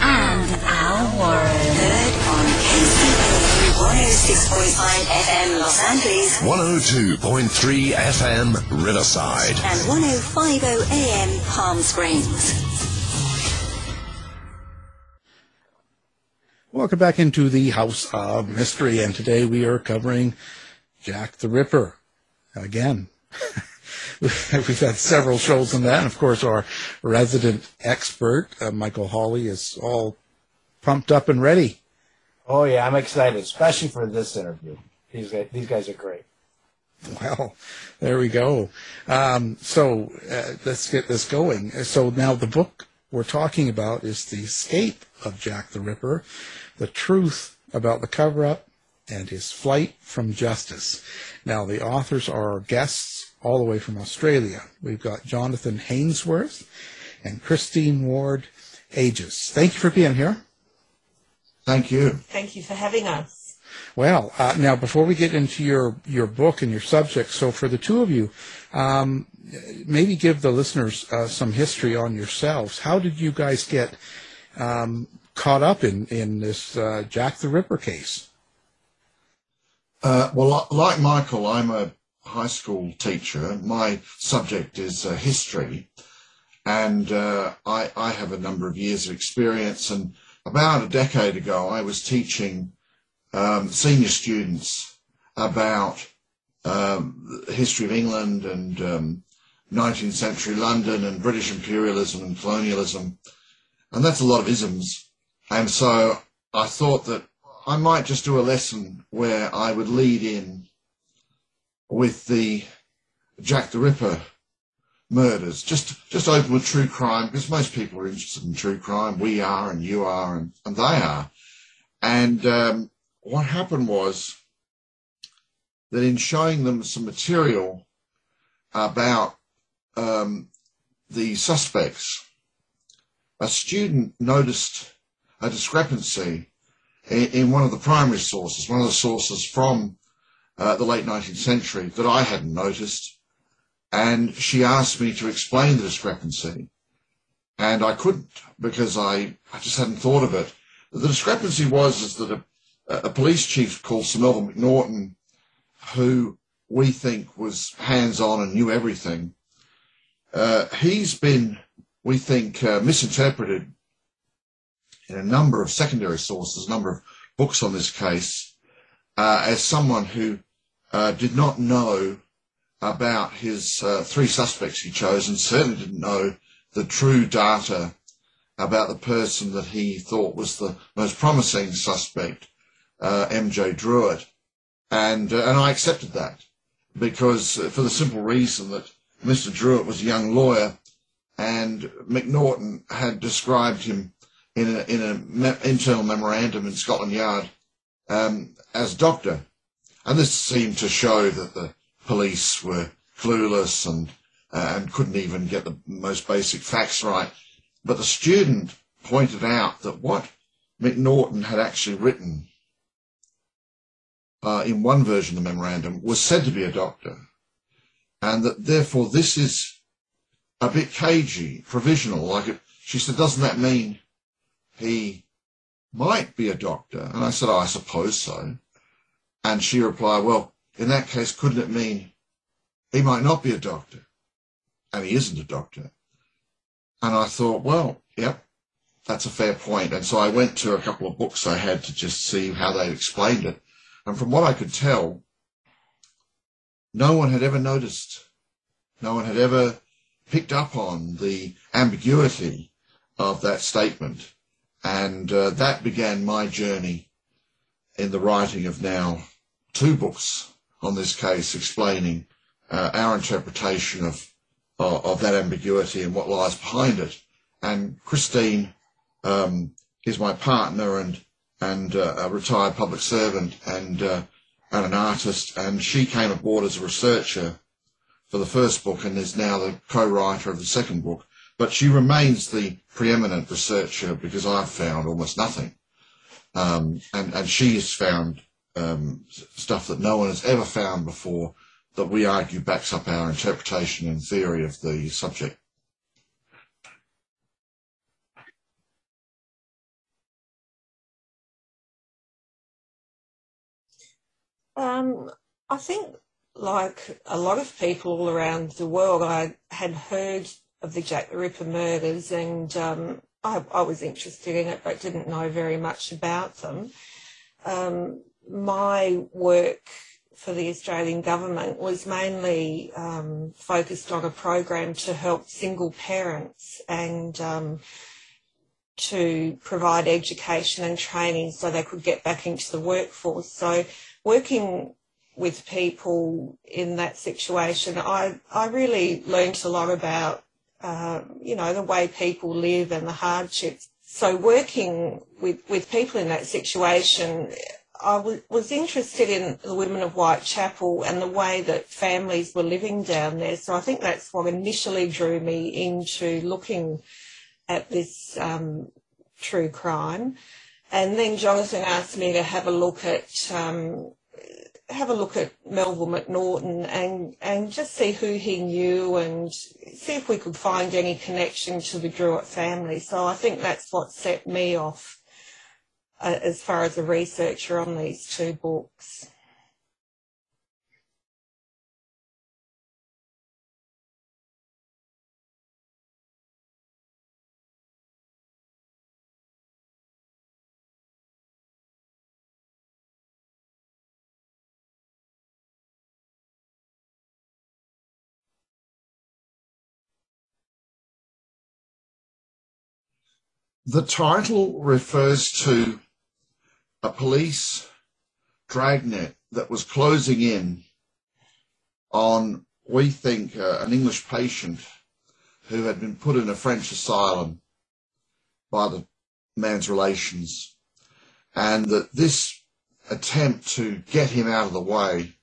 and Al Warren. Heard on KCAA 106.5 FM Los Angeles 102.3 FM Riverside. and 1050 AM Palm Springs. Welcome back into the House of Mystery, and today we are covering Jack the Ripper again. We've had several shows on that, and of course, our resident expert, uh, Michael Hawley, is all pumped up and ready. Oh yeah, I'm excited, especially for this interview. These guys, these guys are great. Well, there we go. Um, so uh, let's get this going. So now the book we're talking about is The Escape of Jack the Ripper, the truth about the cover up, and his flight from justice. Now, the authors are our guests all the way from Australia. We've got Jonathan Hainsworth and Christine Ward Agius. Thank you for being here. Thank you. Thank you for having us. Well, uh, now before we get into your, your book and your subject, so for the two of you, um, maybe give the listeners uh, some history on yourselves. How did you guys get um, caught up in in this uh, Jack the Ripper case? Uh, well, like Michael, I'm a high school teacher. My subject is uh, history, and uh, I, I have a number of years of experience. And about a decade ago, I was teaching um, senior students about um, the history of England and um, 19th century London and British imperialism and colonialism. And that's a lot of isms. And so I thought that I might just do a lesson where I would lead in with the Jack the Ripper murders. Just just open with true crime because most people are interested in true crime. We are, and you are, and, and they are. And um, what happened was that in showing them some material about um, the suspects, a student noticed a discrepancy in, in one of the primary sources, one of the sources from uh, the late 19th century that I hadn't noticed. And she asked me to explain the discrepancy. And I couldn't because I, I just hadn't thought of it. The discrepancy was is that a, a police chief called Sir Melville Macnaghten, who we think was hands-on and knew everything, uh, he's been, we think, uh, misinterpreted in a number of secondary sources, a number of books on this case, uh, as someone who uh, did not know about his uh, three suspects he chose and certainly didn't know the true data about the person that he thought was the most promising suspect, uh, MJ Druitt. And, uh, and I accepted that because uh, for the simple reason that Mr. Druitt was a young lawyer, and Macnaghten had described him in an in a me- internal memorandum in Scotland Yard um, as doctor. And this seemed to show that the police were clueless and, uh, and couldn't even get the most basic facts right. But the student pointed out that what Macnaghten had actually written uh, in one version of the memorandum was said to be a doctor, and that therefore this is a bit cagey, provisional. Like it, she said, doesn't that mean he might be a doctor? And I said, oh, I suppose so. And she replied, well, in that case, couldn't it mean he might not be a doctor? And he isn't a doctor. And I thought, well, yep, that's a fair point. And so I went to a couple of books I had to just see how they explained it. And from what I could tell, no one had ever noticed, no one had ever picked up on the ambiguity of that statement. And uh, that began my journey in the writing of now two books on this case explaining uh, our interpretation of, of, of that ambiguity and what lies behind it. And Christine um, is my partner and and uh, a retired public servant and uh, and an artist, and she came aboard as a researcher for the first book and is now the co-writer of the second book. But she remains the preeminent researcher because I've found almost nothing, um, and and she has found um, stuff that no one has ever found before that we argue backs up our interpretation and theory of the subject. Um, I think, like a lot of people all around the world, I had heard of the Jack the Ripper murders and um, I, I, was interested in it but didn't know very much about them. Um, my work for the Australian government was mainly um, focused on a program to help single parents and um, to provide education and training so they could get back into the workforce. So working with people in that situation, I, I really learned a lot about, uh, you know, the way people live and the hardships. So working with, with people in that situation, I w- was interested in the women of Whitechapel and the way that families were living down there. So I think that's what initially drew me into looking at this um, true crime. And then Jonathan asked me to have a look at um, have a look at Melville Macnaghten and and just see who he knew and see if we could find any connection to the Druitt family. So I think that's what set me off uh, as far as a researcher on these two books. The title refers to a police dragnet that was closing in on, we think, uh, an English patient who had been put in a French asylum by the man's relations, and that this attempt to get him out of the way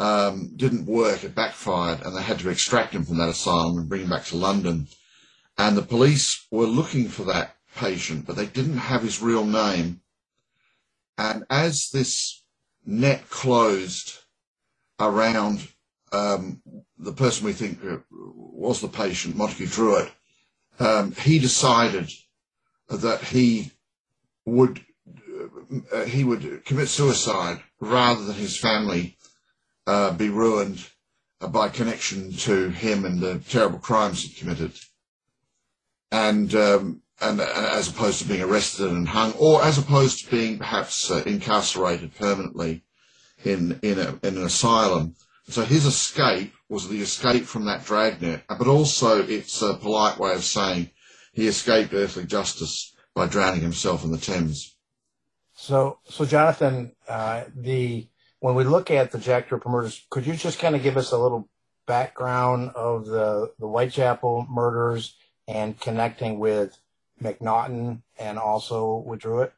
um, didn't work, it backfired, and they had to extract him from that asylum and bring him back to London. And the police were looking for that patient, but they didn't have his real name. And as this net closed around um, the person we think uh, was the patient, Montague Druitt, um, he decided that he would uh, he would commit suicide rather than his family uh, be ruined by connection to him and the terrible crimes he committed and um, and uh, as opposed to being arrested and hung, or as opposed to being perhaps uh, incarcerated permanently in in, a, in an asylum. So his escape was the escape from that dragnet, but also it's a polite way of saying he escaped earthly justice by drowning himself in the Thames. So, so Jonathan, uh, the when we look at the Jack Ripper murders, could you just kind of give us a little background of the the Whitechapel murders and connecting with Macnaghten and also with Druitt?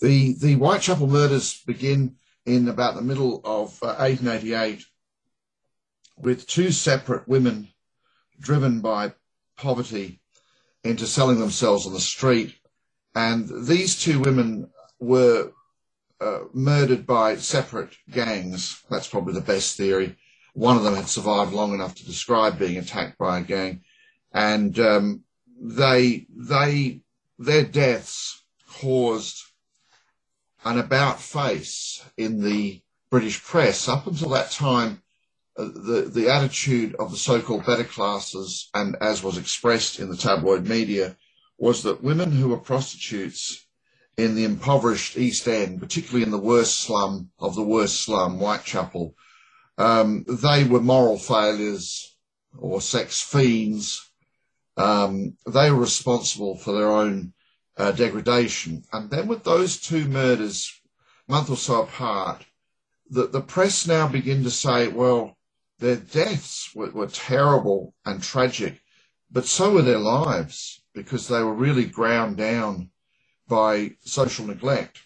The the Whitechapel murders begin in about the middle of uh, 1888 with two separate women driven by poverty into selling themselves on the street. And these two women were uh, murdered by separate gangs. That's probably the best theory. One of them had survived long enough to describe being attacked by a gang. And um, they, they, their deaths caused an about face in the British press. Up until that time, uh, the, the attitude of the so-called better classes, and as was expressed in the tabloid media, was that women who were prostitutes in the impoverished East End, particularly in the worst slum of the worst slum, Whitechapel, um, they were moral failures or sex fiends. Um, they were responsible for their own uh, degradation. And then with those two murders, a month or so apart, the, the press now begin to say, well, their deaths were, were terrible and tragic, but so were their lives because they were really ground down by social neglect.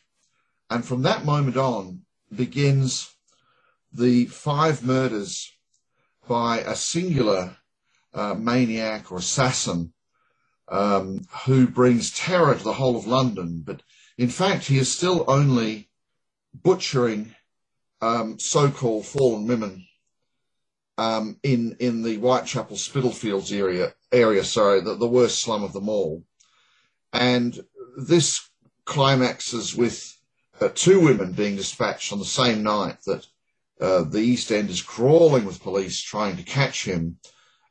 And from that moment on begins the five murders by a singular uh, maniac or assassin um, who brings terror to the whole of London. But in fact, he is still only butchering um, so-called fallen women um, in in the Whitechapel Spitalfields area area. Sorry, the, the worst slum of them all. And this climaxes with uh, two women being dispatched on the same night that uh, the East End is crawling with police trying to catch him.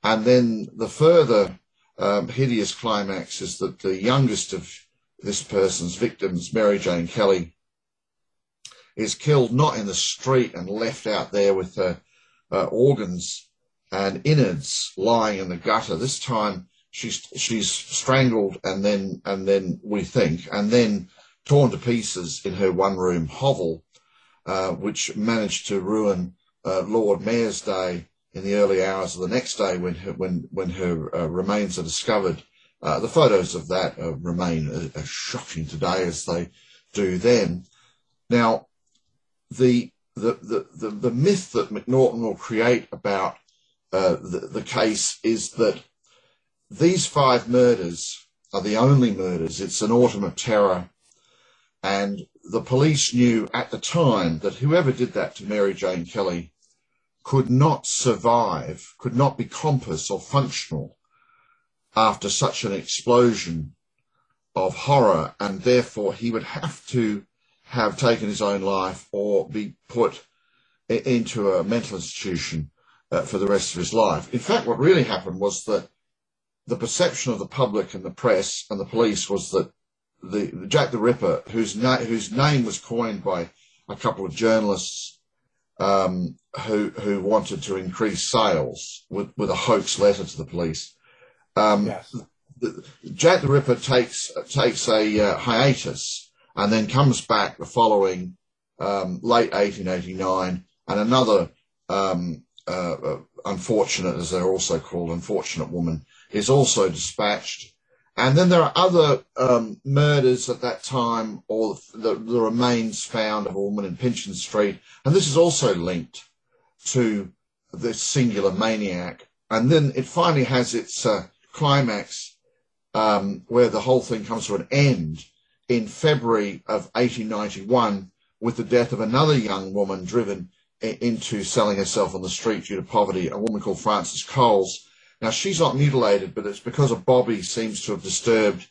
And then the further um, hideous climax is that the youngest of this person's victims, Mary Jane Kelly, is killed not in the street and left out there with her uh, organs and innards lying in the gutter. This time she's she's strangled and then and then we think and then torn to pieces in her one room hovel, uh, which managed to ruin uh, Lord Mayor's Day in the early hours of the next day when her, when, when her uh, remains are discovered. Uh, the photos of that uh, remain uh, shocking today as they do then. Now, the, the, the, the, the myth that Macnaghten will create about uh, the, the case is that these five murders are the only murders. It's an autumn of terror. And the police knew at the time that whoever did that to Mary Jane Kelly could not survive, could not be compass or functional after such an explosion of horror, and therefore he would have to have taken his own life or be put into a mental institution uh, for the rest of his life. In fact, what really happened was that the perception of the public and the press and the police was that the, the Jack the Ripper, whose, na- whose name was coined by a couple of journalists um, who who wanted to increase sales with, with a hoax letter to the police. Um, yes. the, Jack the Ripper takes takes a uh, hiatus and then comes back the following um, late 1889, and another um, uh, uh, unfortunate, as they're also called, unfortunate woman is also dispatched. And then there are other um, murders at that time, or the, the, remains found of a woman in Pinchin Street, and this is also linked to this singular maniac. And then it finally has its uh, climax, um, where the whole thing comes to an end in February of 1891 with the death of another young woman driven into selling herself on the street due to poverty, a woman called Frances Coles now she's not mutilated, but it's because a bobby seems to have disturbed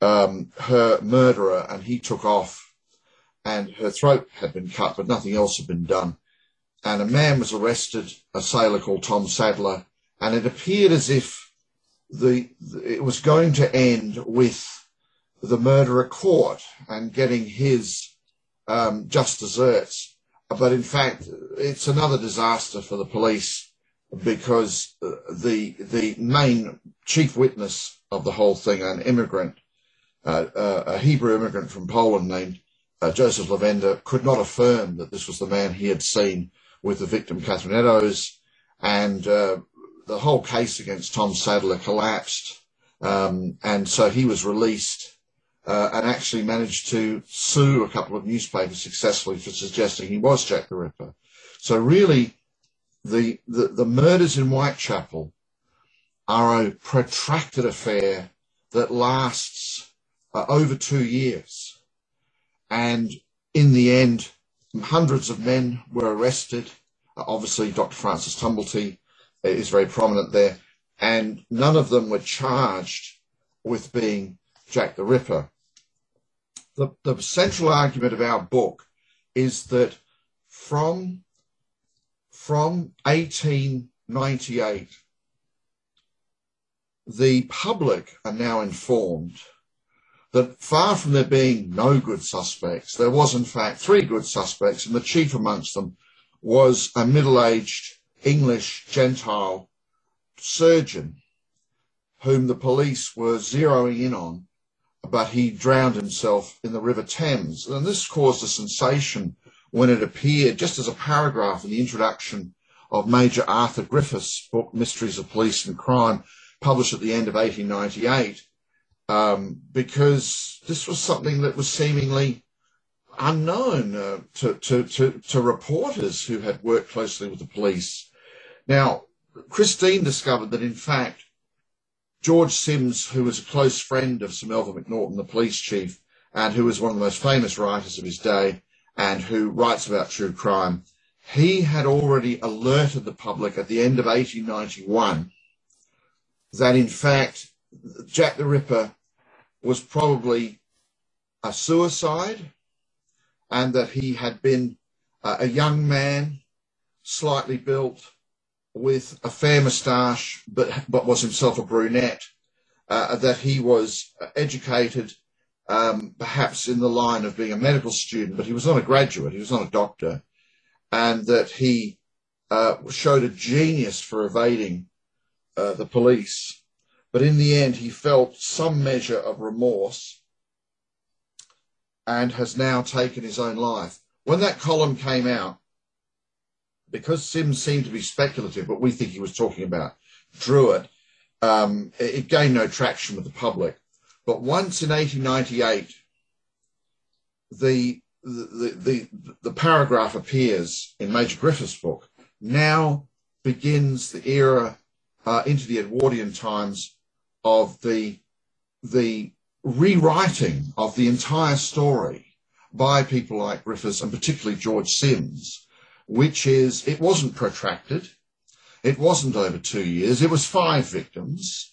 um, her murderer, and he took off, and her throat had been cut, but nothing else had been done. And a man was arrested, a sailor called Tom Sadler, and it appeared as if the it was going to end with the murderer caught and getting his um, just desserts. But in fact, it's another disaster for the police because uh, the the main chief witness of the whole thing, an immigrant, uh, uh, a Hebrew immigrant from Poland named uh, Joseph Lawende, could not affirm that this was the man he had seen with the victim Catherine Eddowes, and uh, the whole case against Tom Sadler collapsed, um, and so he was released uh, and actually managed to sue a couple of newspapers successfully for suggesting he was Jack the Ripper. So really, the, the, the murders in Whitechapel are a protracted affair that lasts uh, over two years. And in the end, hundreds of men were arrested. Uh, obviously, Dr. Francis Tumblety is very prominent there. And none of them were charged with being Jack the Ripper. The, the central argument of our book is that from, from 1898 the public are now informed that far from there being no good suspects, there was in fact three good suspects, and the chief amongst them was a middle-aged English Gentile surgeon whom the police were zeroing in on, but he drowned himself in the River Thames. And this caused a sensation when it appeared just as a paragraph in the introduction of Major Arthur Griffiths' book, Mysteries of Police and Crime, published at the end of 1898, um, because this was something that was seemingly unknown uh, to, to, to, to reporters who had worked closely with the police. Now, Christine discovered that in fact, George Sims, who was a close friend of Sir Melville Macnaghten, the police chief, and who was one of the most famous writers of his day, and who writes about true crime, he had already alerted the public at the end of 1891 that in fact Jack the Ripper was probably a suicide and that he had been uh, a young man, slightly built, with a fair moustache, but, but was himself a brunette, uh, that he was educated um, perhaps in the line of being a medical student, but he was not a graduate, he was not a doctor, and that he uh, showed a genius for evading uh, the police. But in the end, he felt some measure of remorse and has now taken his own life. When that column came out, because Sims seemed to be speculative, but we think he was talking about Druitt, um, it gained no traction with the public. But once in 1898, the, the, the, the, paragraph appears in Major Griffith's book, now begins the era uh, into the Edwardian times of the the rewriting of the entire story by people like Griffiths and particularly George Sims, which is it wasn't protracted, it wasn't over two years, it was five victims,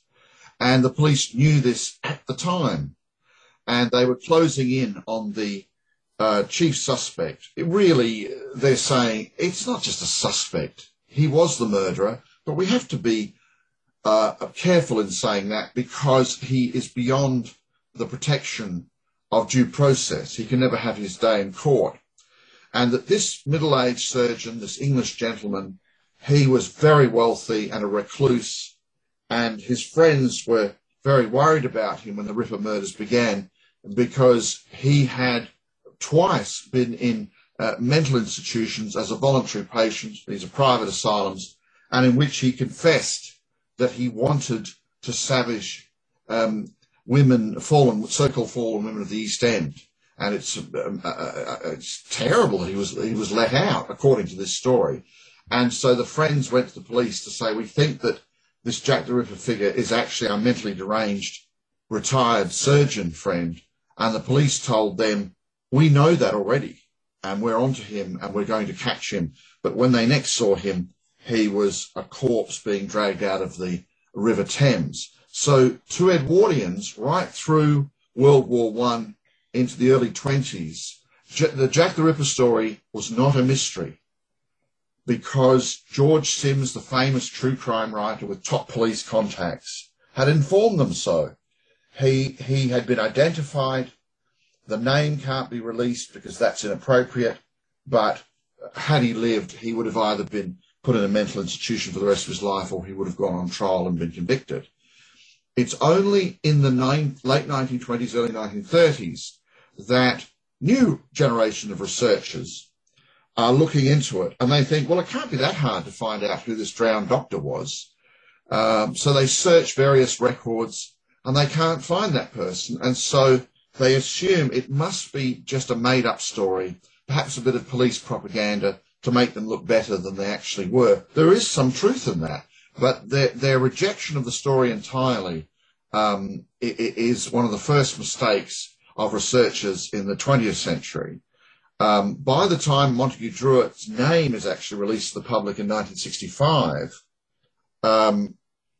and the police knew this at the time, and they were closing in on the uh, chief suspect. It really, they're saying it's not just a suspect; he was the murderer, but we have to be uh, careful in saying that because he is beyond the protection of due process. He can never have his day in court. And that this middle-aged surgeon, this English gentleman, he was very wealthy and a recluse, and his friends were very worried about him when the Ripper murders began because he had twice been in uh, mental institutions as a voluntary patient, these are private asylums, and in which he confessed that he wanted to savage um, women, fallen, so-called fallen women of the East End. And it's, um, uh, uh, uh, it's terrible that he was, he was let out, according to this story. And so the friends went to the police to say, we think that this Jack the Ripper figure is actually our mentally deranged retired surgeon friend. And the police told them, we know that already and we're onto him and we're going to catch him. But when they next saw him, he was a corpse being dragged out of the River Thames. So to Edwardians, right through World War One into the early 20s, the Jack the Ripper story was not a mystery because George Sims, the famous true crime writer with top police contacts, had informed them so. He, he had been identified. The name can't be released because that's inappropriate, but had he lived, he would have either been put in a mental institution for the rest of his life or he would have gone on trial and been convicted. It's only in the nine, late 1920s, early 1930s that new generation of researchers are looking into it and they think, well, it can't be that hard to find out who this drowned doctor was. Um, so they search various records and they can't find that person. And so they assume it must be just a made up story, perhaps a bit of police propaganda to make them look better than they actually were. There is some truth in that, but their, their rejection of the story entirely um, is one of the first mistakes of researchers in the 20th century. Um, by the time Montague Druitt's name is actually released to the public in 1965, um,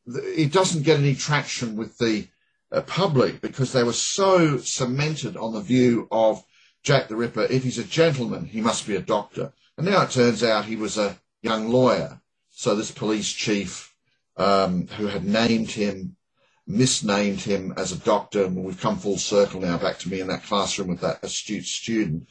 it doesn't get any traction with the uh, public because they were so cemented on the view of Jack the Ripper. If he's a gentleman, he must be a doctor. And now it turns out he was a young lawyer. So this police chief um, who had named him, misnamed him as a doctor, and we've come full circle now back to me in that classroom with that astute student.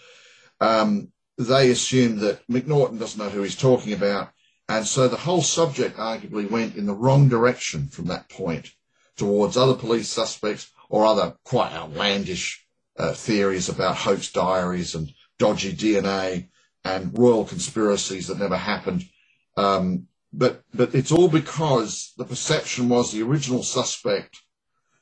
Um, they assumed that Macnaghten doesn't know who he's talking about. And so the whole subject arguably went in the wrong direction from that point towards other police suspects or other quite outlandish uh, theories about hoax diaries and dodgy DNA and royal conspiracies that never happened. Um, but but it's all because the perception was the original suspect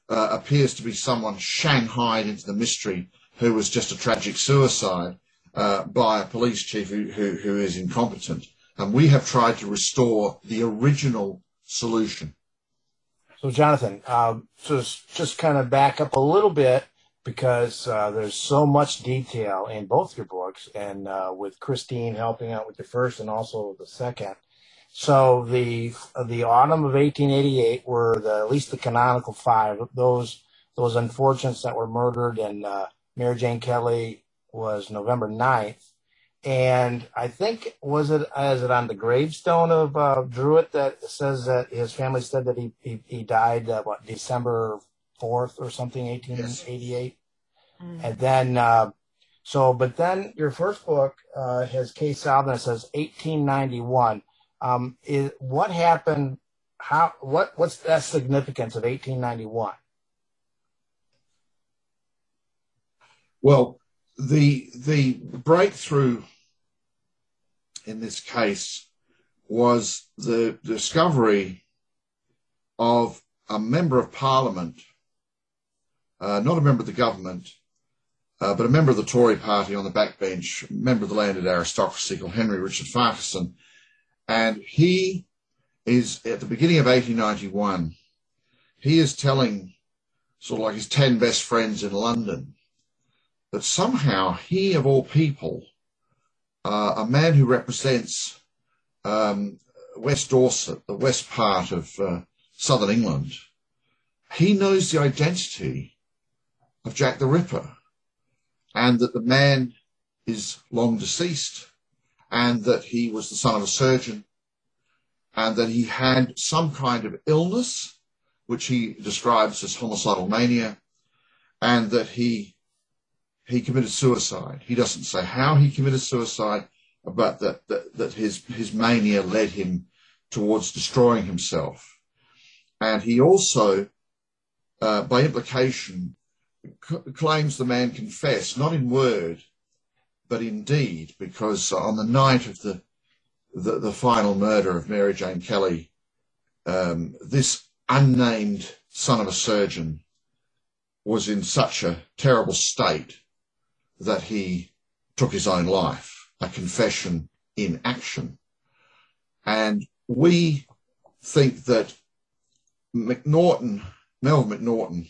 uh, appears to be someone shanghaied into the mystery who was just a tragic suicide uh, by a police chief who, who, who is incompetent. And we have tried to restore the original solution. So, Jonathan, um, just just kind of back up a little bit because uh, there's so much detail in both your books, and uh, with Christine helping out with the first and also the second. So the the autumn of 1888 were the at least the canonical five those those unfortunates that were murdered, and uh, Mary Jane Kelly was November 9th. And I think was it is it on the gravestone of uh, Druitt that says that his family said that he he, he died uh, what December fourth or something, eighteen eighty eight, mm. and then uh, so but then your first book uh, has case out and it says eighteen ninety one. Um, is what happened? How what what's that significance of eighteen ninety one? Well, the the breakthrough in this case was the discovery of a member of parliament, uh, not a member of the government, uh, but a member of the Tory party on the backbench, member of the landed aristocracy called Henry Richard Farquharson. And he is at the beginning of 1891, he is telling sort of like his 10 best friends in London that somehow he, of all people, uh, a man who represents um, West Dorset, the west part of uh, southern England, he knows the identity of Jack the Ripper and that the man is long deceased and that he was the son of a surgeon and that he had some kind of illness, which he describes as homicidal mania, and that he he committed suicide. He doesn't say how he committed suicide, but that, that, that his, his mania led him towards destroying himself. And he also, uh, by implication, c- claims the man confessed, not in word, but in deed, because on the night of the, the, the final murder of Mary Jane Kelly, um, this unnamed son of a surgeon was in such a terrible state that he took his own life, a confession in action. And we think that Macnaghten, Melville Macnaghten,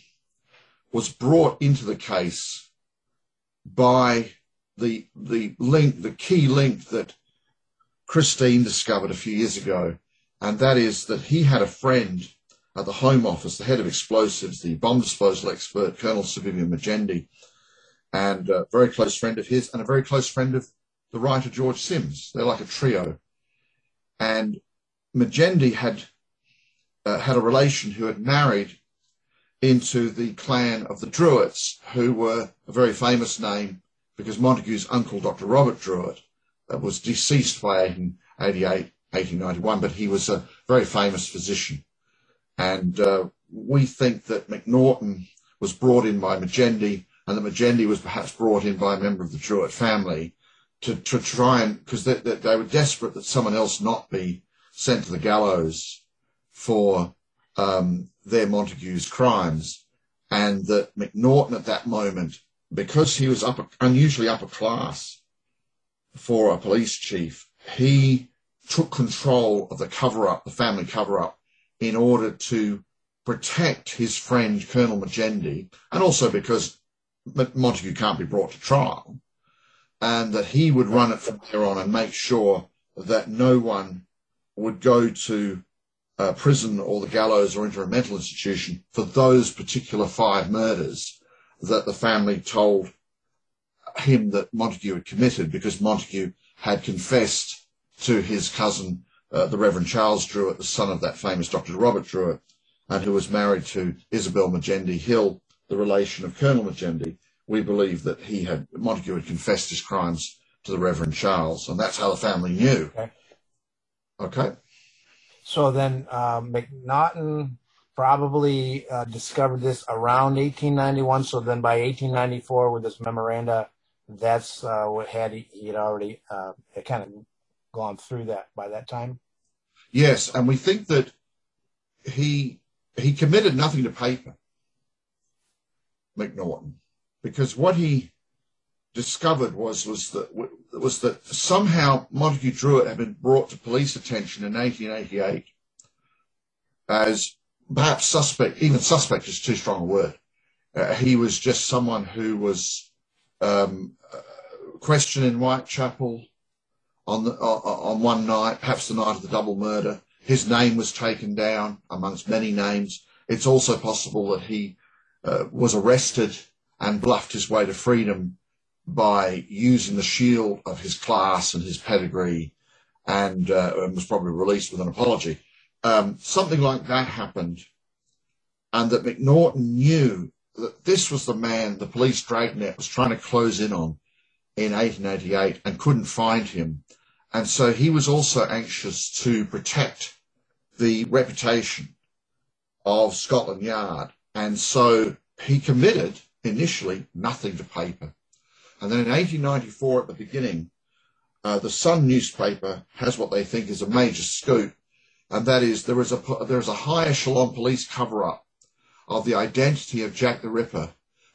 was brought into the case by the, the link, the key link that Christine discovered a few years ago, and that is that he had a friend at the Home Office, the head of explosives, the bomb disposal expert, Colonel Sir Vivian Magendie, and a very close friend of his, and a very close friend of the writer George Sims. They're like a trio. And Magendie had uh, had a relation who had married into the clan of the Druitts, who were a very famous name because Montague's uncle, Dr. Robert Druitt, uh, was deceased by 1888, 1891, but he was a very famous physician. And uh, we think that Macnaghten was brought in by Magendie and that Magendie was perhaps brought in by a member of the Druitt family to, to try and, because they, they, they were desperate that someone else not be sent to the gallows for um, their Montague's crimes, and that Macnaghten at that moment, because he was upper, unusually upper class for a police chief, he took control of the cover up, the family cover up, in order to protect his friend Colonel Magendie, and also because Montague can't be brought to trial, and that he would run it from there on and make sure that no one would go to uh, prison or the gallows or into a mental institution for those particular five murders that the family told him that Montague had committed because Montague had confessed to his cousin, uh, the Reverend Charles Druitt, the son of that famous Dr. Robert Druitt, and who was married to Isabel Magendie Hill, the relation of Colonel Magendie. We believe that he had Montague had confessed his crimes to the Reverend Charles, and that's how the family knew. Okay. Okay. So then uh, Macnaghten probably uh, discovered this around 1891. So then by 1894, with this memoranda, that's uh, what had he, had already uh, kind of gone through that by that time. Yes, and we think that he he committed nothing to paper, Macnaghten, because what he discovered was was that was that somehow Montague Druitt had been brought to police attention in 1888 as perhaps suspect, even suspect is too strong a word. Uh, he was just someone who was um, questioned in Whitechapel on the, uh, on one night, perhaps the night of the double murder. His name was taken down amongst many names. It's also possible that he uh, was arrested and bluffed his way to freedom by using the shield of his class and his pedigree and, uh, and was probably released with an apology. Um, something like that happened and that Macnaghten knew that this was the man the police dragnet was trying to close in on in 1888 and couldn't find him. And so he was also anxious to protect the reputation of Scotland Yard. And so he committed initially nothing to paper. And then in 1894, at the beginning, uh, the Sun newspaper has what they think is a major scoop, and that is there is a there is a high echelon police cover up of the identity of Jack the Ripper,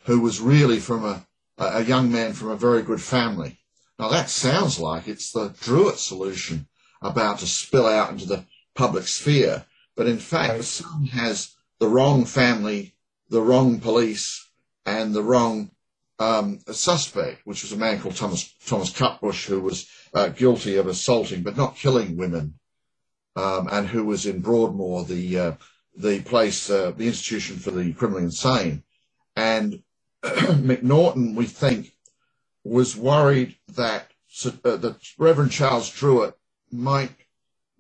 who was really from a a young man from a very good family. Now that sounds like it's the Druitt solution about to spill out into the public sphere, but in fact the Sun has the wrong family, the wrong police, and the wrong um, a suspect, which was a man called Thomas Thomas Cutbush, who was uh, guilty of assaulting but not killing women, um, and who was in Broadmoor, the uh, the place, uh, the institution for the criminally insane. And Macnaghten, we think, was worried that uh, that Reverend Charles Druitt might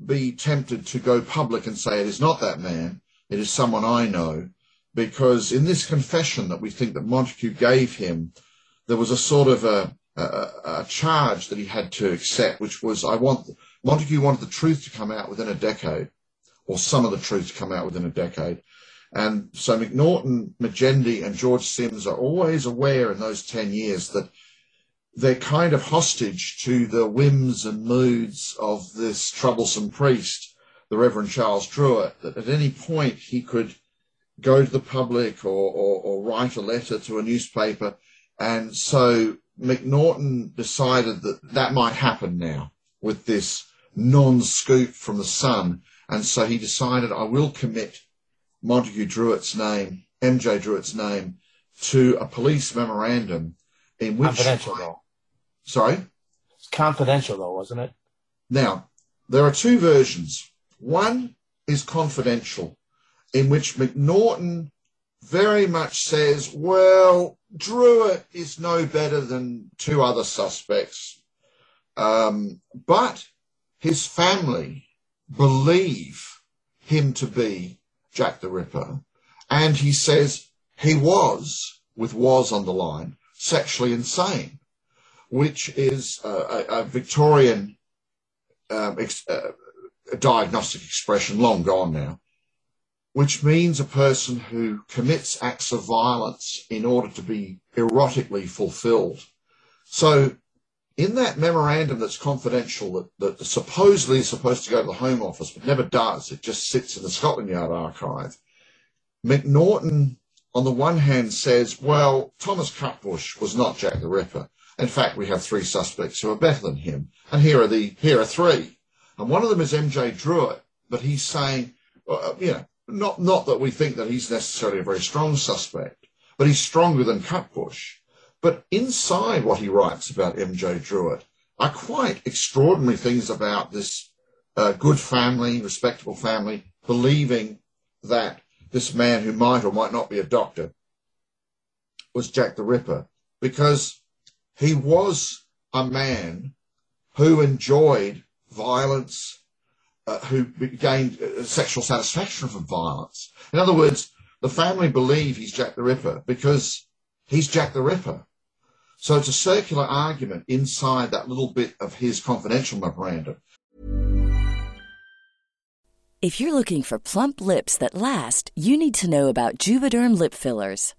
be tempted to go public and say it is not that man, it is someone I know, because in this confession that we think that Montague gave him, there was a sort of a, a, a, charge that he had to accept, which was, I want, Montague wanted the truth to come out within a decade, or some of the truth to come out within a decade. And so Macnaghten, Magendie, and George Sims are always aware in those 10 years that they're kind of hostage to the whims and moods of this troublesome priest, the Reverend Charles Druitt, that at any point he could go to the public or, or, or write a letter to a newspaper. And so Macnaghten decided that that might happen now with this non-scoop from the Sun. And so he decided, I will commit Montague Druitt's name, MJ Druitt's name, to a police memorandum in which... Confidential, though. Sorry? It's confidential, though, wasn't it? Now, there are two versions. One is confidential in which Macnaghten very much says, well, Druitt is no better than two other suspects. Um, but his family believe him to be Jack the Ripper. And he says he was, with was on the line, sexually insane, which is a, a, a Victorian um, ex, uh, diagnostic expression, long gone now, which means a person who commits acts of violence in order to be erotically fulfilled. So in that memorandum that's confidential that, that supposedly is supposed to go to the Home Office but never does, it just sits in the Scotland Yard archive. Macnaghten, on the one hand, says, well, Thomas Cutbush was not Jack the Ripper. In fact, we have three suspects who are better than him. And here are the here are three. And one of them is MJ Druitt, but he's saying, uh, you know, not not that we think that he's necessarily a very strong suspect, but he's stronger than Cutbush. But inside what he writes about MJ Druitt are quite extraordinary things about this uh, good family, respectable family, believing that this man who might or might not be a doctor was Jack the Ripper because he was a man who enjoyed violence, uh, who gained uh, sexual satisfaction from violence. In other words, the family believe he's Jack the Ripper because he's Jack the Ripper. So it's a circular argument inside that little bit of his confidential memorandum. If you're looking for plump lips that last, you need to know about Juvederm lip fillers.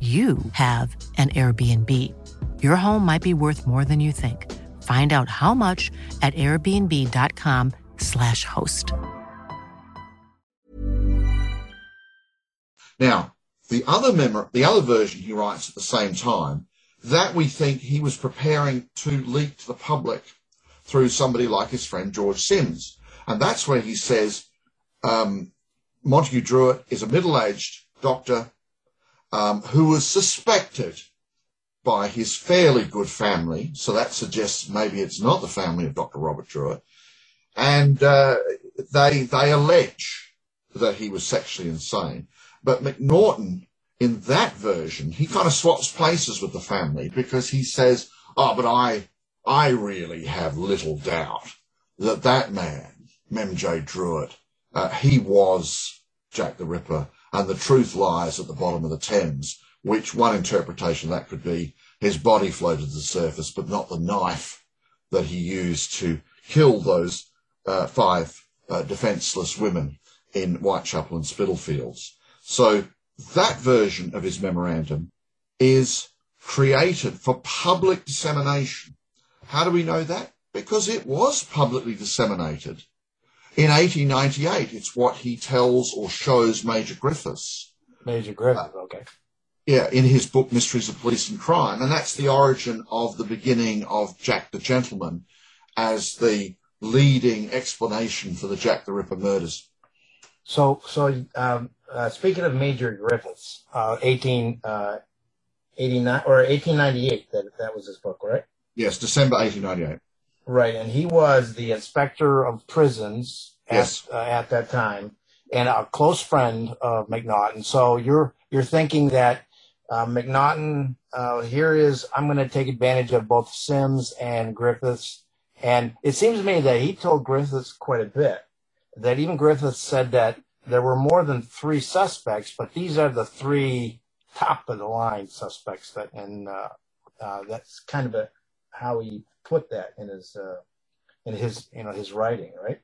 you have an Airbnb. Your home might be worth more than you think. Find out how much at airbnb.com/slash host. Now, the other memor- the other version he writes at the same time, that we think he was preparing to leak to the public through somebody like his friend George Sims. And that's where he says um, Montague Druitt is a middle-aged doctor um, who was suspected by his fairly good family. So that suggests maybe it's not the family of Dr. Robert Druitt. And uh, they they allege that he was sexually insane. But Macnaghten, in that version, he kind of swaps places with the family because he says, "Oh, but I I really have little doubt that that man, MJ Druitt, uh, he was Jack the Ripper." And the truth lies at the bottom of the Thames, which one interpretation that could be his body floated to the surface, but not the knife that he used to kill those uh, five uh, defenceless women in Whitechapel and Spitalfields. So that version of his memorandum is created for public dissemination. How do we know that? Because it was publicly disseminated. In 1898, it's what he tells or shows Major Griffiths. Major Griffith, okay. Yeah, in his book Mysteries of Police and Crime. And that's the origin of the beginning of Jack the Gentleman as the leading explanation for the Jack the Ripper murders. So, so um, uh, speaking of Major Griffiths, uh, 18, uh, 89 or 1898, that, that was his book, right? Yes, December 1898. Right, and he was the inspector of prisons at, uh, at that time and a close friend of Macnaghten. So you're you're thinking that uh, Macnaghten uh, here is I'm going to take advantage of both Sims and Griffiths, and it seems to me that he told Griffiths quite a bit. That even Griffiths said that there were more than three suspects, but these are the three top of the line suspects. That and uh, uh, that's kind of a, how he put that in his uh, in his you know his writing, right?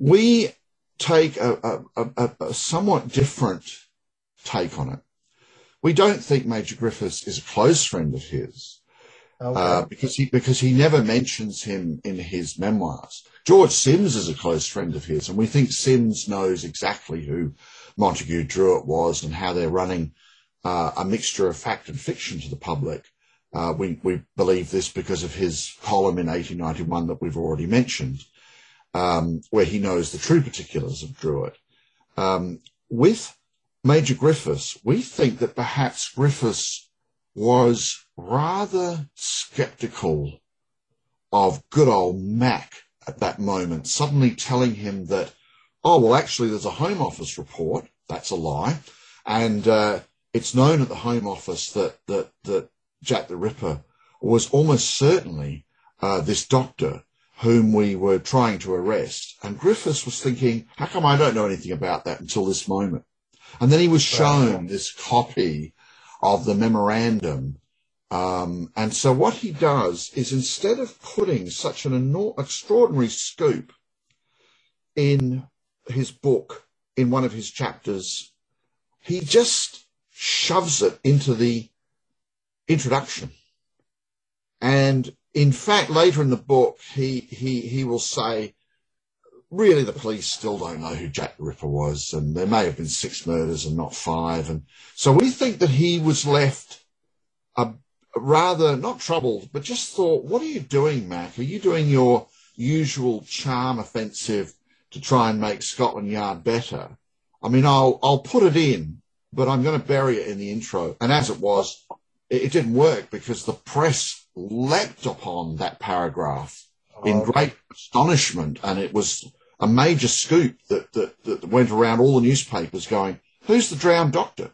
we take a, a, a, a somewhat different take on it. We don't think Major Griffiths is a close friend of his uh, because he because he never mentions him in his memoirs. George Sims is a close friend of his, and we think Sims knows exactly who Montague Druitt was and how they're running uh, a mixture of fact and fiction to the public. Uh, we, we believe this because of his column in 1891 that we've already mentioned um, where he knows the true particulars of Druitt. Um, with Major Griffiths, we think that perhaps Griffiths was rather skeptical of good old Mac at that moment, suddenly telling him that, oh, well, actually, there's a Home Office report. That's a lie. And uh, it's known at the Home Office that, that, that Jack the Ripper was almost certainly uh, this doctor whom we were trying to arrest. And Griffiths was thinking, how come I don't know anything about that until this moment? And then he was shown this copy of the memorandum. Um, and so what he does is instead of putting such an enor- extraordinary scoop in his book, in one of his chapters, he just shoves it into the introduction. And in fact, later in the book, he, he, he will say, really, the police still don't know who Jack the Ripper was, and there may have been six murders and not five. And so we think that he was left a, rather not troubled, but just thought, what are you doing, Mac? Are you doing your usual charm offensive to try and make Scotland Yard better? I mean, I'll, I'll put it in, but I'm going to bury it in the intro. And as it was, it, it didn't work because the press leapt upon that paragraph in great astonishment, and it was a major scoop that, that, that went around all the newspapers going, who's the drowned doctor?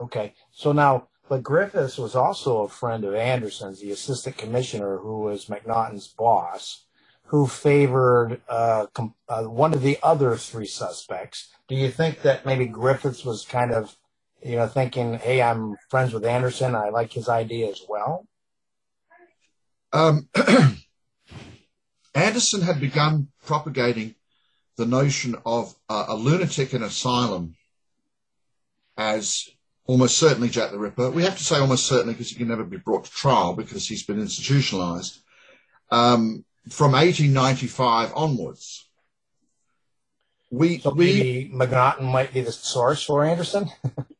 Okay, so now, but Griffiths was also a friend of Anderson's, the assistant commissioner, who was Macnaghten's boss, who favored uh, com- uh, one of the other three suspects. Do you think that maybe Griffiths was kind of, you know, thinking, "Hey, I'm friends with Anderson. I like his idea as well." Um, Anderson had begun propagating the notion of uh, a lunatic in asylum as almost certainly Jack the Ripper. We have to say almost certainly because he can never be brought to trial because he's been institutionalized um, from 1895 onwards. We, So we maybe Macnaghten might be the source for Anderson.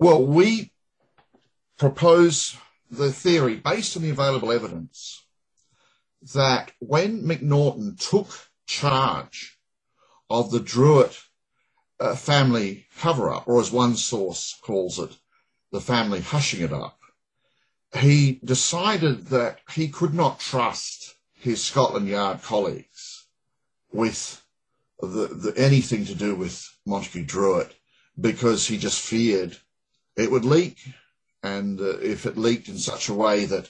Well, we propose the theory based on the available evidence that when Macnaghten took charge of the Druitt uh, family cover up, or as one source calls it, the family hushing it up, he decided that he could not trust his Scotland Yard colleagues with the, the, anything to do with Montague Druitt because he just feared it would leak. And uh, if it leaked in such a way that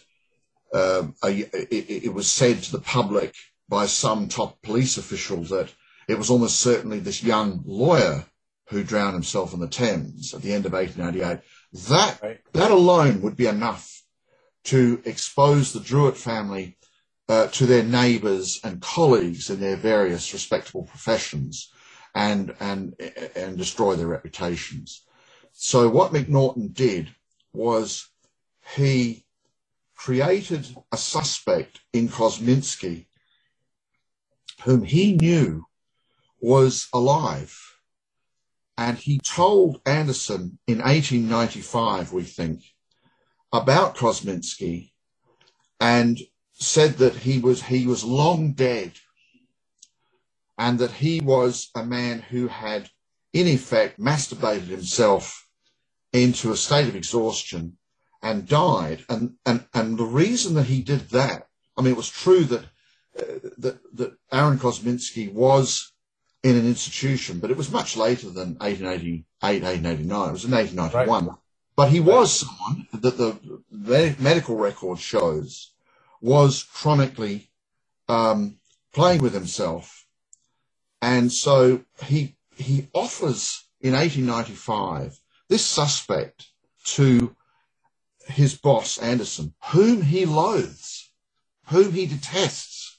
um, a, it, it was said to the public by some top police official that it was almost certainly this young lawyer who drowned himself in the Thames at the end of 1888, that, that alone would be enough to expose the Druitt family uh, to their neighbours and colleagues in their various respectable professions and, and, and destroy their reputations. So what Macnaghten did was he created a suspect in Kosminski whom he knew was alive. And he told Anderson in 1895, we think, about Kosminski and said that he was, he was long dead and that he was a man who had, in effect, masturbated himself into a state of exhaustion and died. And, and, and the reason that he did that, I mean, it was true that, uh, that, that Aaron Kosminski was in an institution, but it was much later than 1888, 1889. It was in 1891. Right. But he was someone that the medical record shows was chronically um, playing with himself. And so he, he offers in 1895 this suspect to his boss, Anderson, whom he loathes, whom he detests.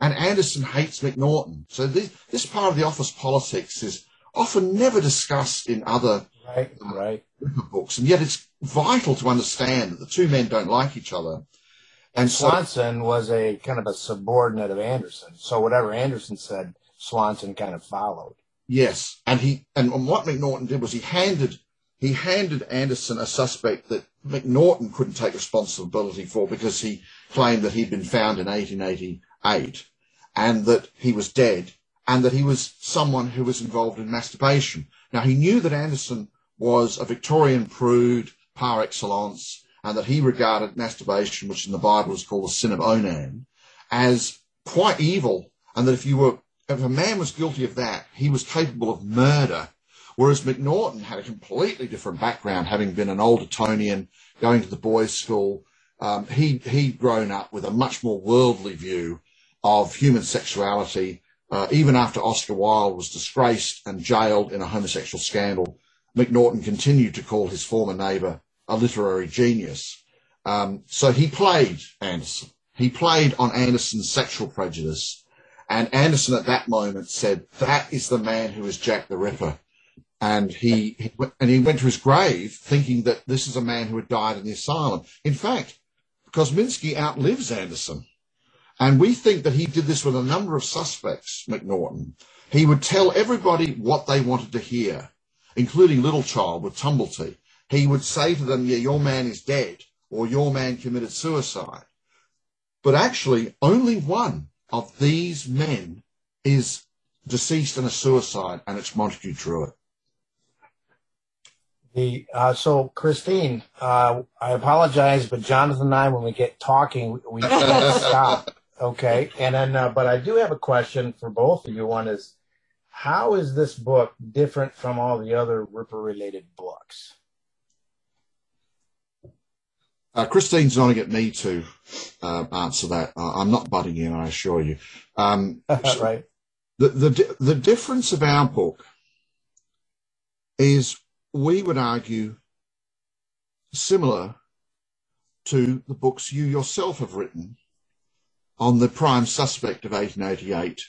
And Anderson hates Macnaghten. So this, this part of the office politics is often never discussed in other right, right. Uh, books. And yet it's vital to understand that the two men don't like each other. And Swanson so, was a kind of a subordinate of Anderson. So whatever Anderson said, Swanson kind of followed. Yes. And he, and what Macnaghten did was he handed he handed Anderson a suspect that Macnaghten couldn't take responsibility for because he claimed that he'd been found in 1888 and that he was dead and that he was someone who was involved in masturbation. Now, he knew that Anderson was a Victorian prude par excellence and that he regarded masturbation, which in the Bible is called the sin of Onan, as quite evil and that if you were, if a man was guilty of that, he was capable of murder Whereas Macnaghten had a completely different background, having been an old Etonian, going to the boys' school. Um, he, he'd grown up with a much more worldly view of human sexuality. Uh, even after Oscar Wilde was disgraced and jailed in a homosexual scandal, Macnaghten continued to call his former neighbour a literary genius. Um, so he played Anderson. He played on Anderson's sexual prejudice. And Anderson at that moment said, that is the man who is Jack the Ripper and he, he and he went to his grave thinking that this is a man who had died in the asylum. In fact, Kosminski outlives Anderson, and we think that he did this with a number of suspects. Macnaghten, he would tell everybody what they wanted to hear, including Littlechild with Tumblety. He would say to them, "Yeah, your man is dead," or "Your man committed suicide." But actually, only one of these men is deceased in a suicide, and it's Montague Druitt. The uh, so Christine, uh, I apologize, but Jonathan and I, when we get talking, we stop. Okay, and then, uh, but I do have a question for both of you. One is, how is this book different from all the other Ripper-related books? Uh, Christine's going to get me to uh, answer that. I'm not butting in, I assure you. Um, right. The, the the difference of our book is we would argue similar to the books you yourself have written on the prime suspect of 1888,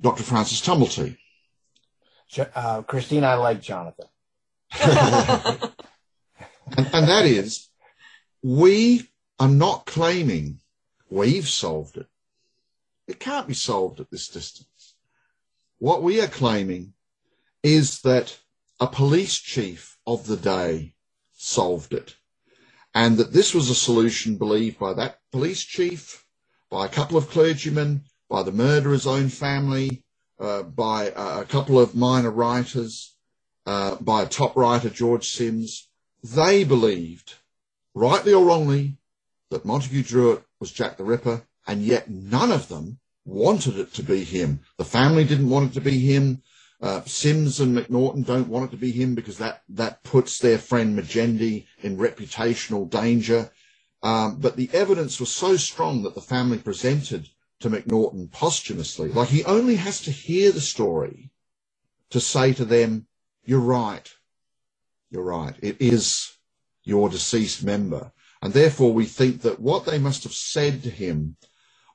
Dr. Francis Tumblety. Uh, Christine, I like Jonathan. and, and that is, we are not claiming we've solved it. It can't be solved at this distance. What we are claiming is that a police chief of the day solved it. And that this was a solution believed by that police chief, by a couple of clergymen, by the murderer's own family, uh, by a couple of minor writers, uh, by a top writer, George Sims. They believed, rightly or wrongly, that Montague Druitt was Jack the Ripper, and yet none of them wanted it to be him. The family didn't want it to be him. Uh, Sims and Macnaghten don't want it to be him because that, that puts their friend Magendie in reputational danger. Um, but the evidence was so strong that the family presented to Macnaghten posthumously. Like he only has to hear the story to say to them, you're right. You're right. It is your deceased member. And therefore we think that what they must have said to him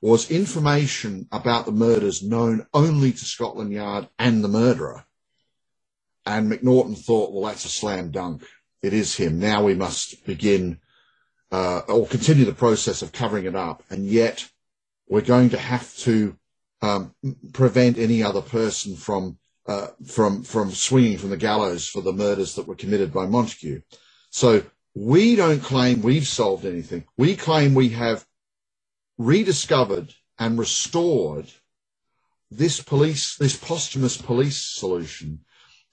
was information about the murders known only to Scotland Yard and the murderer. And Macnaghten thought, well, that's a slam dunk. It is him. Now we must begin uh, or continue the process of covering it up, and yet we're going to have to um, prevent any other person from uh, from from swinging from the gallows for the murders that were committed by Montague. So we don't claim we've solved anything. We claim we have rediscovered and restored this police, this posthumous police solution,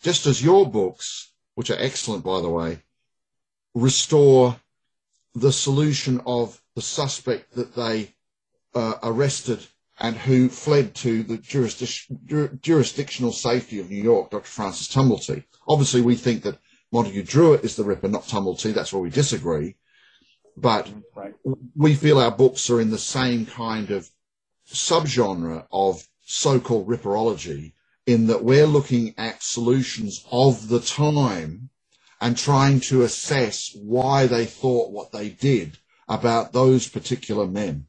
just as your books, which are excellent by the way, restore the solution of the suspect that they uh, arrested and who fled to the jurisdic- jurisdictional safety of New York, Dr. Francis Tumblety. Obviously, we think that Montague Druitt is the Ripper, not Tumblety. That's where we disagree. But right. we feel our books are in the same kind of subgenre of so-called ripperology in that we're looking at solutions of the time and trying to assess why they thought what they did about those particular men.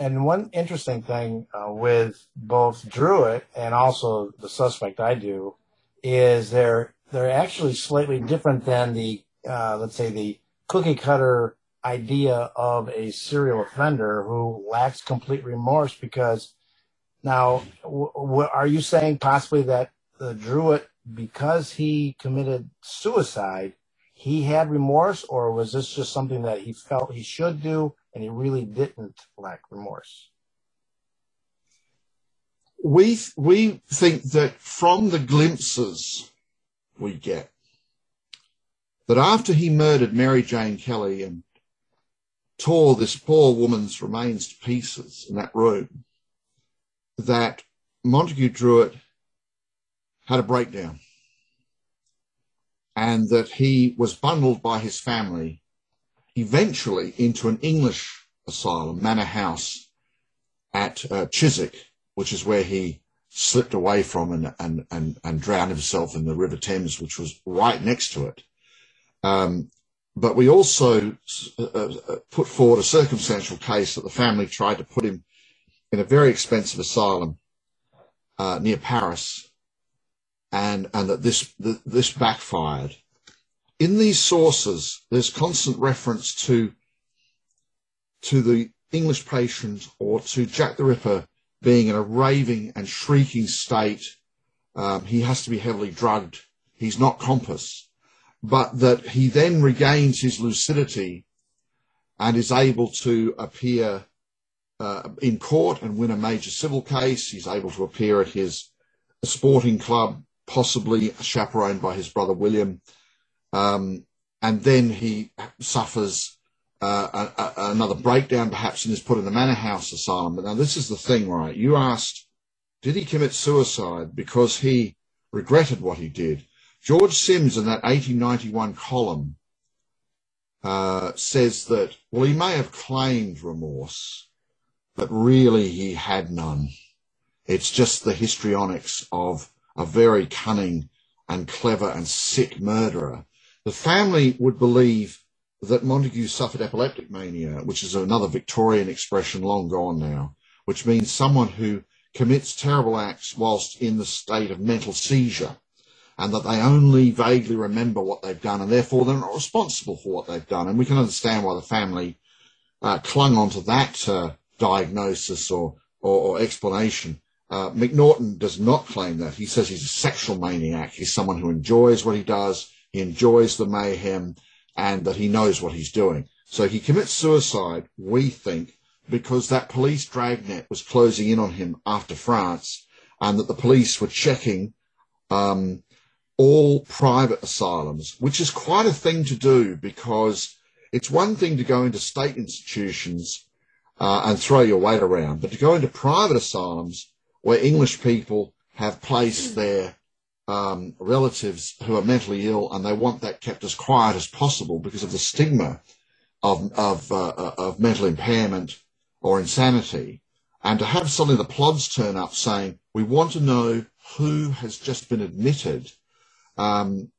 And one interesting thing uh, with both Druitt and also the suspect I do is they're they're actually slightly different than the uh, let's say the cookie cutter idea of a serial offender who lacks complete remorse because now w- w- are you saying possibly that the Druitt because he committed suicide he had remorse or was this just something that he felt he should do and he really didn't lack remorse. We we think that from the glimpses we get that after he murdered Mary Jane Kelly and tore this poor woman's remains to pieces in that room, that Montague Druitt had a breakdown and that he was bundled by his family eventually into an English asylum, Manor House at uh, Chiswick, which is where he slipped away from and, and, and, and drowned himself in the River Thames, which was right next to it. Um, but we also uh, uh, put forward a circumstantial case that the family tried to put him in a very expensive asylum uh, near Paris, and and that this this backfired. In these sources, there's constant reference to to the English patient or to Jack the Ripper being in a raving and shrieking state. Um, he has to be heavily drugged. He's not compos but that he then regains his lucidity and is able to appear uh, in court and win a major civil case. He's able to appear at his sporting club, possibly chaperoned by his brother William. Um, and then he suffers uh, a, a, another breakdown, perhaps, and is put in the Manor House Asylum. But now, this is the thing, right? You asked, did he commit suicide because he regretted what he did? George Sims in that 1891 column uh, says that, well, he may have claimed remorse, but really he had none. It's just the histrionics of a very cunning and clever and sick murderer. The family would believe that Montague suffered epileptic mania, which is another Victorian expression long gone now, which means someone who commits terrible acts whilst in the state of mental seizure and that they only vaguely remember what they've done and therefore they're not responsible for what they've done. And we can understand why the family uh, clung onto that uh, diagnosis or, or, or explanation. Uh, Macnaghten does not claim that. He says he's a sexual maniac. He's someone who enjoys what he does. He enjoys the mayhem and that he knows what he's doing. So he commits suicide, we think, because that police dragnet was closing in on him after France and that the police were checking um, all private asylums, which is quite a thing to do because it's one thing to go into state institutions uh, and throw your weight around, but to go into private asylums where English people have placed their um, relatives who are mentally ill and they want that kept as quiet as possible because of the stigma of, of, uh, uh of mental impairment or insanity. And to have suddenly the plods turn up saying, we want to know who has just been admitted um,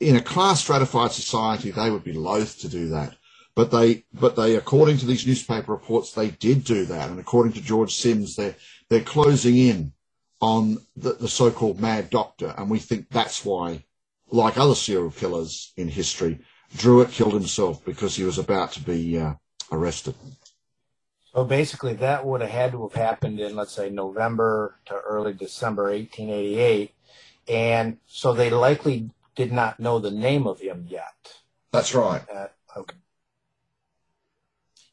in a class stratified society, they would be loath to do that. But they, but they, according to these newspaper reports, they did do that. And according to George Sims, they're, they're closing in on the, the so-called mad doctor. And we think that's why like other serial killers in history, Druitt killed himself because he was about to be uh, arrested. So basically, that would have had to have happened in, let's say, November to early December 1888. And so they likely did not know the name of him yet. That's right. Uh, okay.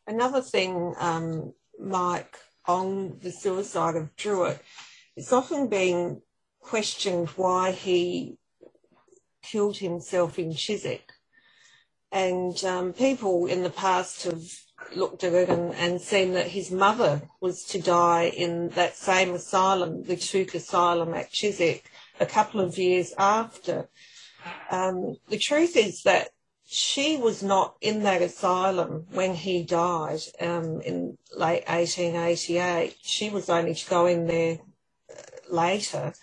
Another thing, um, Mike, on the suicide of Druitt, it's often been questioned why he killed himself in Chiswick. And um, people in the past have looked at it and, and seen that his mother was to die in that same asylum, the Tuke Asylum at Chiswick, a couple of years after. Um, the truth is that she was not in that asylum when he died um, in late 1888. She was only to go in there later.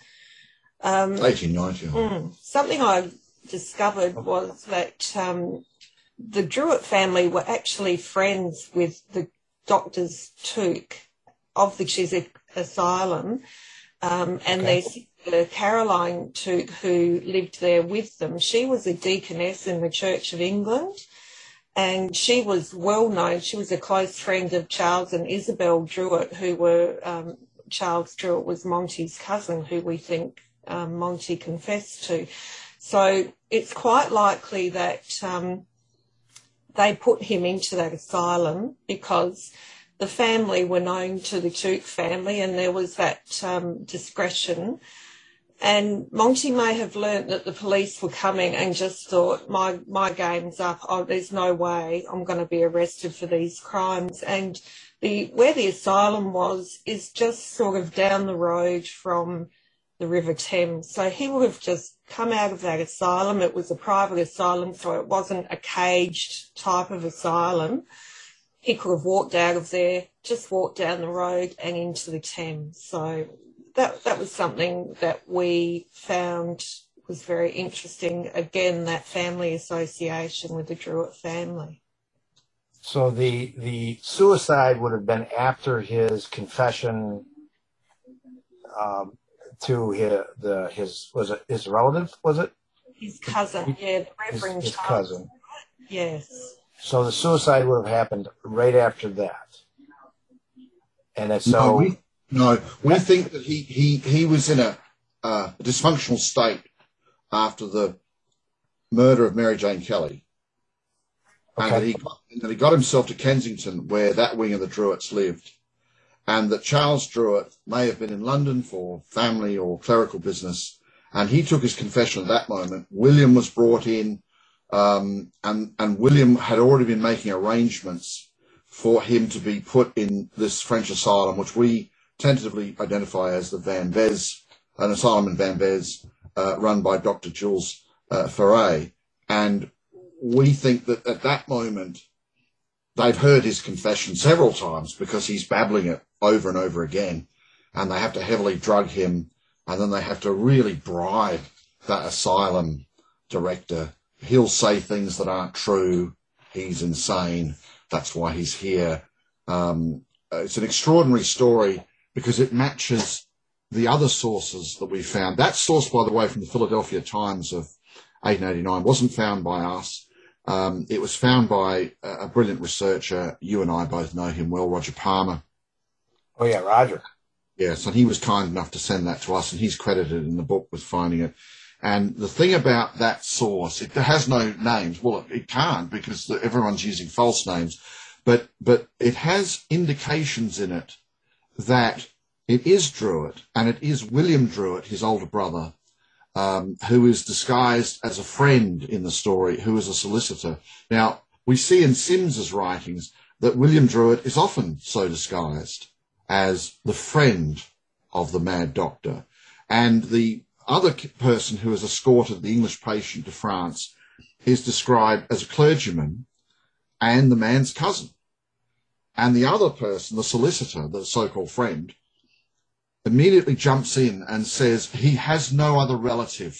Um, 1890. mm, something I discovered was that um, the Druitt family were actually friends with the doctors Tuke of the Chiswick Asylum, um, and Okay. their sister Caroline Tuke, who lived there with them, she was a deaconess in the Church of England, and she was well known. She was a close friend of Charles and Isabel Druitt, who were um, Charles Druitt was Monty's cousin, who we think um, Monty confessed to. So it's quite likely that um, they put him into that asylum because the family were known to the Tuke family and there was that um, discretion. And Monty may have learnt that the police were coming and just thought, my, my game's up. Oh, there's no way I'm going to be arrested for these crimes. And the, where the asylum was is just sort of down the road from the River Thames. So he would have just come out of that asylum. It was a private asylum, so it wasn't a caged type of asylum. He could have walked out of there, just walked down the road and into the Thames. So that that was something that we found was very interesting. Again, that family association with the Druitt family. So the the suicide would have been after his confession um, to his the his was it his relative was it His cousin, yeah, the Reverend his Charles. cousin. Yes. So the suicide would have happened right after that, and so no, we, no, we think that he, he, he was in a, uh, a dysfunctional state after the murder of Mary Jane Kelly. And that, he got, and that he got himself to Kensington, where that wing of the Druitts lived. And that Charles Druitt may have been in London for family or clerical business. And he took his confession at that moment. William was brought in, um, and, and William had already been making arrangements for him to be put in this French asylum, which we tentatively identify as the Vanves, an asylum in Vanves, uh, run by Dr. Jules uh, Falret. And we think that at that moment, they've heard his confession several times because he's babbling it over and over again. And they have to heavily drug him. And then they have to really bribe that asylum director. He'll say things that aren't true. He's insane. That's why he's here. Um, it's an extraordinary story because it matches the other sources that we found. That source, by the way, from the Philadelphia Times of 1889 wasn't found by us. Um, it was found by a, a brilliant researcher. You and I both know him well, Roger Palmer. oh yeah, Roger. Yes, and he was kind enough to send that to us, and he's credited in the book with finding it. And the thing about that source, it has no names. Well, it, it can't because everyone's using false names, but but it has indications in it that it is Druitt, and it is William Druitt, his older brother, um, who is disguised as a friend in the story, who is a solicitor. Now, we see in Sims's writings that William Druitt is often so disguised as the friend of the mad doctor. And the other person who has escorted the English patient to France is described as a clergyman and the man's cousin. And the other person, the solicitor, the so-called friend, immediately jumps in and says he has no other relative.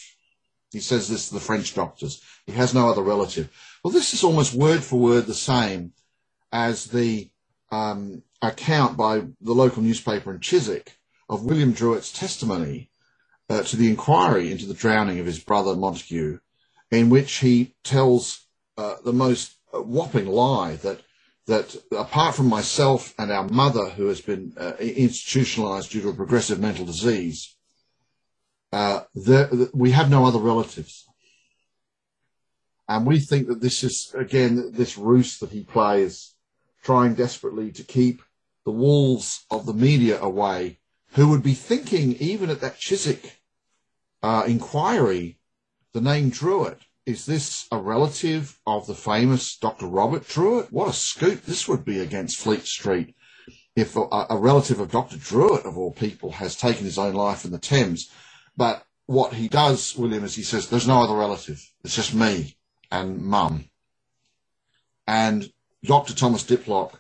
He says this to the French doctors. He has no other relative. Well, this is almost word for word the same as the um, account by the local newspaper in Chiswick of William Druitt's testimony uh, to the inquiry into the drowning of his brother Montague, in which he tells uh, the most whopping lie that that apart from myself and our mother, who has been uh, institutionalized due to a progressive mental disease, uh, we have no other relatives. And we think that this is, again, this ruse that he plays, trying desperately to keep the wolves of the media away, who would be thinking, even at that Chiswick uh, inquiry, the name Druitt is this a relative of the famous Dr. Robert Druitt? What a scoop this would be against Fleet Street if a, a, relative of Dr. Druitt, of all people, has taken his own life in the Thames. But what he does, William, is he says, there's no other relative. It's just me and mum. And Dr. Thomas Diplock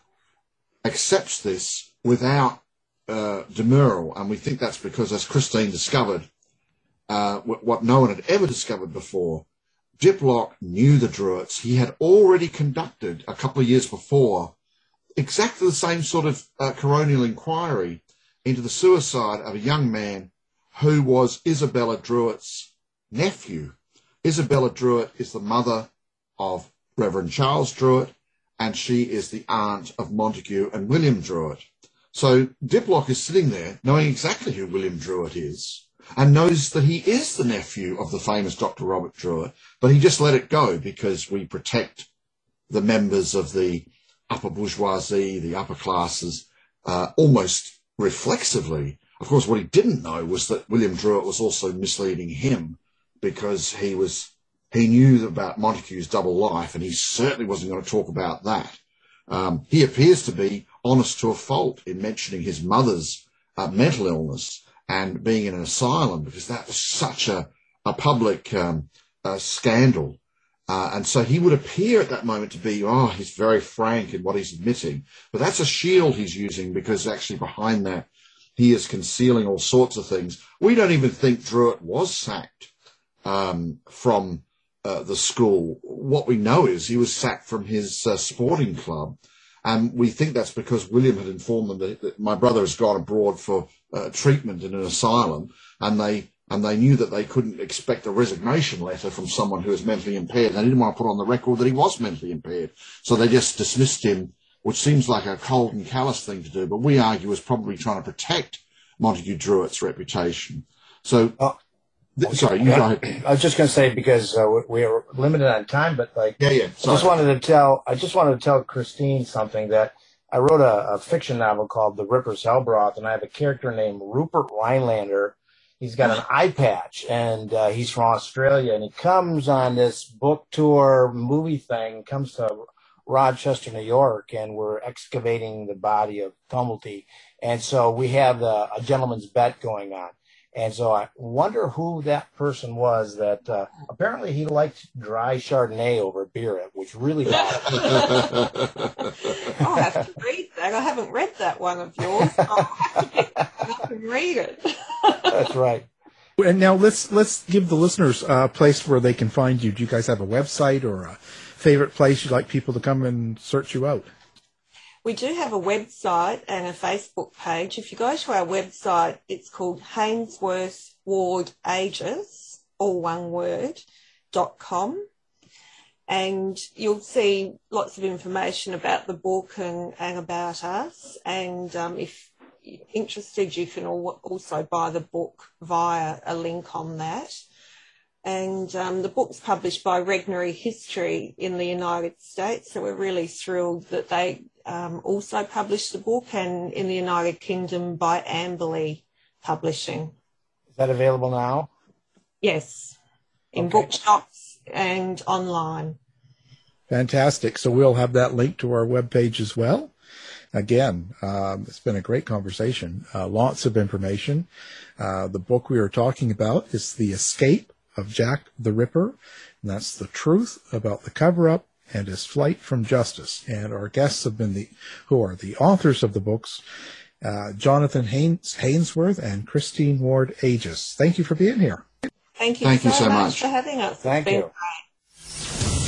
accepts this without uh, demurral. And we think that's because, as Christine discovered, uh, what no one had ever discovered before, Diplock knew the Druitts. He had already conducted a couple of years before exactly the same sort of uh, coronial inquiry into the suicide of a young man who was Isabella Druitt's nephew. Isabella Druitt is the mother of Reverend Charles Druitt, and she is the aunt of Montague and William Druitt. So Diplock is sitting there knowing exactly who William Druitt is and knows that he is the nephew of the famous Dr. Robert Druitt, but he just let it go because we protect the members of the upper bourgeoisie, the upper classes, uh, almost reflexively. Of course, what he didn't know was that William Druitt was also misleading him because he was he knew about Montague's double life, and he certainly wasn't going to talk about that. Um, he appears to be honest to a fault in mentioning his mother's uh, mental illness, and being in an asylum because that was such a, a public um, scandal. Uh, and so he would appear at that moment to be, oh, he's very frank in what he's admitting. But that's a shield he's using because actually behind that, he is concealing all sorts of things. We don't even think Druitt was sacked um, from uh, the school. What we know is he was sacked from his uh, sporting club. And we think that's because William had informed them that, that my brother has gone abroad for uh, treatment in an asylum, and they and they knew that they couldn't expect a resignation letter from someone who was mentally impaired. They didn't want to put on the record that he was mentally impaired, so they just dismissed him, which seems like a cold and callous thing to do. But we argue was probably trying to protect Montague Druitt's reputation. So. Uh, th- sorry, you go ahead. I was just going to say because uh, we are limited on time, but like, yeah, yeah. Sorry. I just wanted to tell, I just wanted to tell Christine something that I wrote a, a, fiction novel called The Ripper's Hellbroth, and I have a character named Rupert Rhinelander. He's got an eye patch, and uh, he's from Australia, and he comes on this book tour movie thing, comes to Rochester, New York, and we're excavating the body of Tumblety. And so we have the, a gentleman's bet going on. And so I wonder who that person was that uh, apparently he liked dry Chardonnay over beer, which really I'll have to read that. I haven't read that one of yours. I'll have to get up and read it. That's right. And now let's let's give the listeners a place where they can find you. Do you guys have a website or a favorite place you'd like people to come and search you out? We do have a website and a Facebook page. If you go to our website, it's called Hainsworth Ward Agius, all one word, dot com. And you'll see lots of information about the book and, and about us. And um, if you're interested, you can also buy the book via a link on that. And um, the book's published by Regnery History in the United States. So we're really thrilled that they um, also published the book and in the United Kingdom by Amberley Publishing. Is that available now? Yes, in okay. bookshops and online. Fantastic. So we'll have that link to our webpage as well. Again, um, it's been a great conversation. Uh, lots of information. Uh, the book we are talking about is The Escape of Jack the Ripper. And that's the truth about the cover up and his flight from justice. And our guests have been the who are the authors of the books, uh, Jonathan Haines, Hainsworth and Christine Ward Agius. Thank you for being here. Thank you, Thank so, you so much, much for having us. Thank you. Great.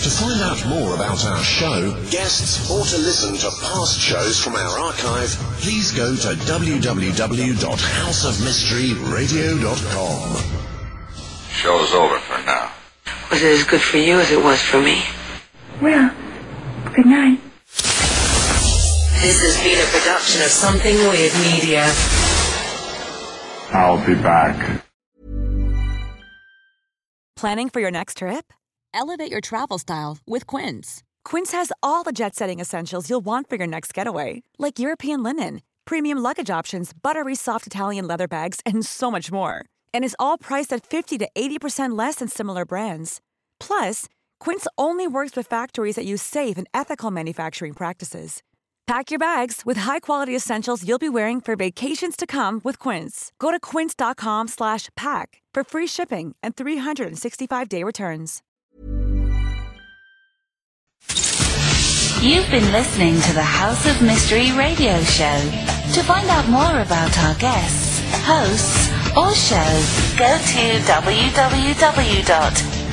To find out more about our show, guests, or to listen to past shows from our archive, please go to www.houseofmysteryradio.com. Show's over for now. Was it as good for you as it was for me? Well, good night. This has been a production of Something Weird Media. I'll be back. Planning for your next trip? Elevate your travel style with Quince. Quince has all the jet setting essentials you'll want for your next getaway, like European linen, premium luggage options, buttery soft Italian leather bags, and so much more. And is all priced at 50 to 80% less than similar brands. Plus, Quince only works with factories that use safe and ethical manufacturing practices. Pack your bags with high-quality essentials you'll be wearing for vacations to come with Quince. Go to quince.com slash pack for free shipping and 365-day returns. You've been listening to the House of Mystery radio show. To find out more about our guests, hosts, or shows, go to